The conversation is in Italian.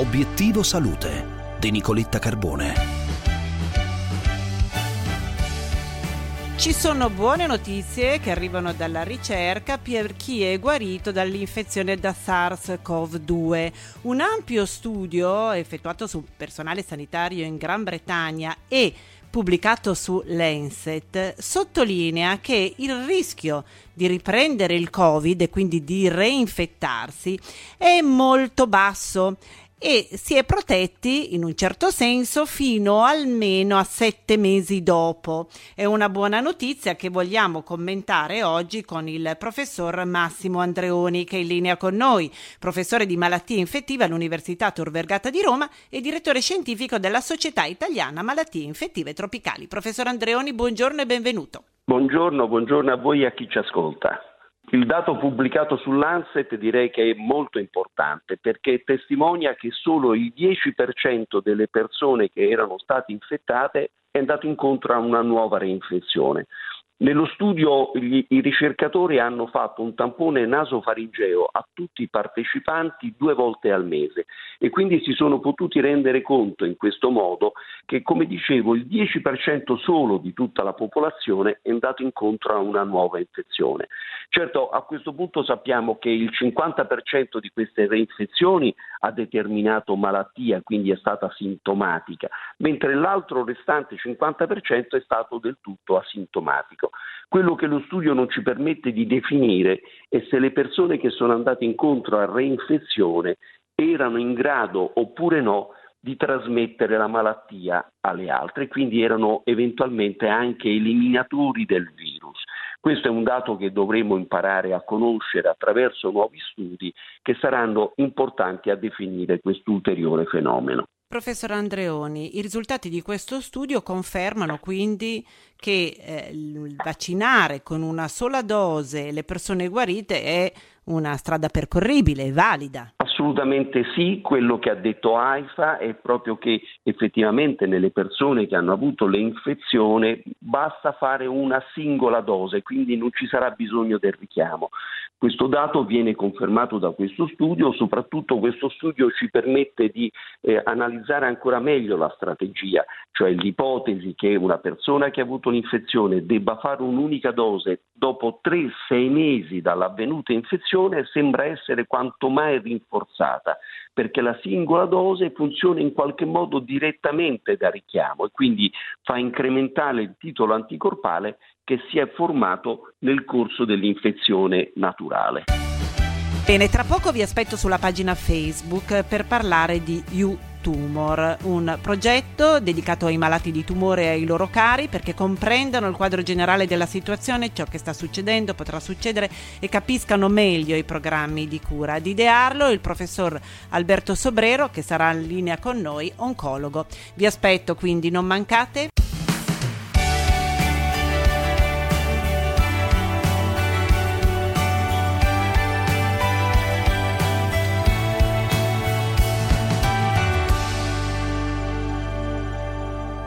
Obiettivo Salute di Nicoletta Carbone. Ci sono buone notizie che arrivano dalla ricerca per chi è guarito dall'infezione da SARS-CoV-2. Un ampio studio effettuato su personale sanitario in Gran Bretagna e pubblicato su Lancet, sottolinea che il rischio di riprendere il Covid e quindi di reinfettarsi è molto basso e si è protetti in un certo senso fino almeno a sette mesi dopo. È una buona notizia che vogliamo commentare oggi con il professor Massimo Andreoni che è in linea con noi, professore di malattie infettive all'Università Tor Vergata di Roma e direttore scientifico della Società Italiana Malattie Infettive Tropicali. Professor Andreoni, buongiorno e benvenuto. Buongiorno, buongiorno a voi e a chi ci ascolta. Il dato pubblicato sull'Anset direi che è molto importante perché testimonia che solo il 10% delle persone che erano state infettate è andato incontro a una nuova reinfezione. Nello studio gli, i ricercatori hanno fatto un tampone nasofaringeo a tutti i partecipanti due volte al mese e quindi si sono potuti rendere conto in questo modo che, come dicevo, il 10% solo di tutta la popolazione è andato incontro a una nuova infezione. Certo, a questo punto sappiamo che il 50% di queste reinfezioni ha determinato malattia, quindi è stata sintomatica, mentre l'altro restante 50% è stato del tutto asintomatico. Quello che lo studio non ci permette di definire è se le persone che sono andate incontro a reinfezione erano in grado oppure no di trasmettere la malattia alle altre, quindi erano eventualmente anche eliminatori del virus. Questo è un dato che dovremo imparare a conoscere attraverso nuovi studi che saranno importanti a definire questo ulteriore fenomeno. Professor Andreoni, i risultati di questo studio confermano quindi che eh, vaccinare con una sola dose le persone guarite è una strada percorribile, valida. Assolutamente sì, quello che ha detto AIFA è proprio che effettivamente nelle persone che hanno avuto l'infezione basta fare una singola dose, quindi non ci sarà bisogno del richiamo. Questo dato viene confermato da questo studio, soprattutto questo studio ci permette di eh, analizzare ancora meglio la strategia, cioè l'ipotesi che una persona che ha avuto l'infezione debba fare un'unica dose dopo 3-6 mesi dall'avvenuta infezione sembra essere quanto mai rinforzata, perché la singola dose funziona in qualche modo direttamente da richiamo e quindi fa incrementare il titolo anticorpale che si è formato nel corso dell'infezione naturale. Bene, tra poco vi aspetto sulla pagina Facebook per parlare di U Tumor, un progetto dedicato ai malati di tumore e ai loro cari perché comprendano il quadro generale della situazione, ciò che sta succedendo, potrà succedere e capiscano meglio i programmi di cura. Ad idearlo il professor Alberto Sobrero che sarà in linea con noi, oncologo. Vi aspetto quindi, non mancate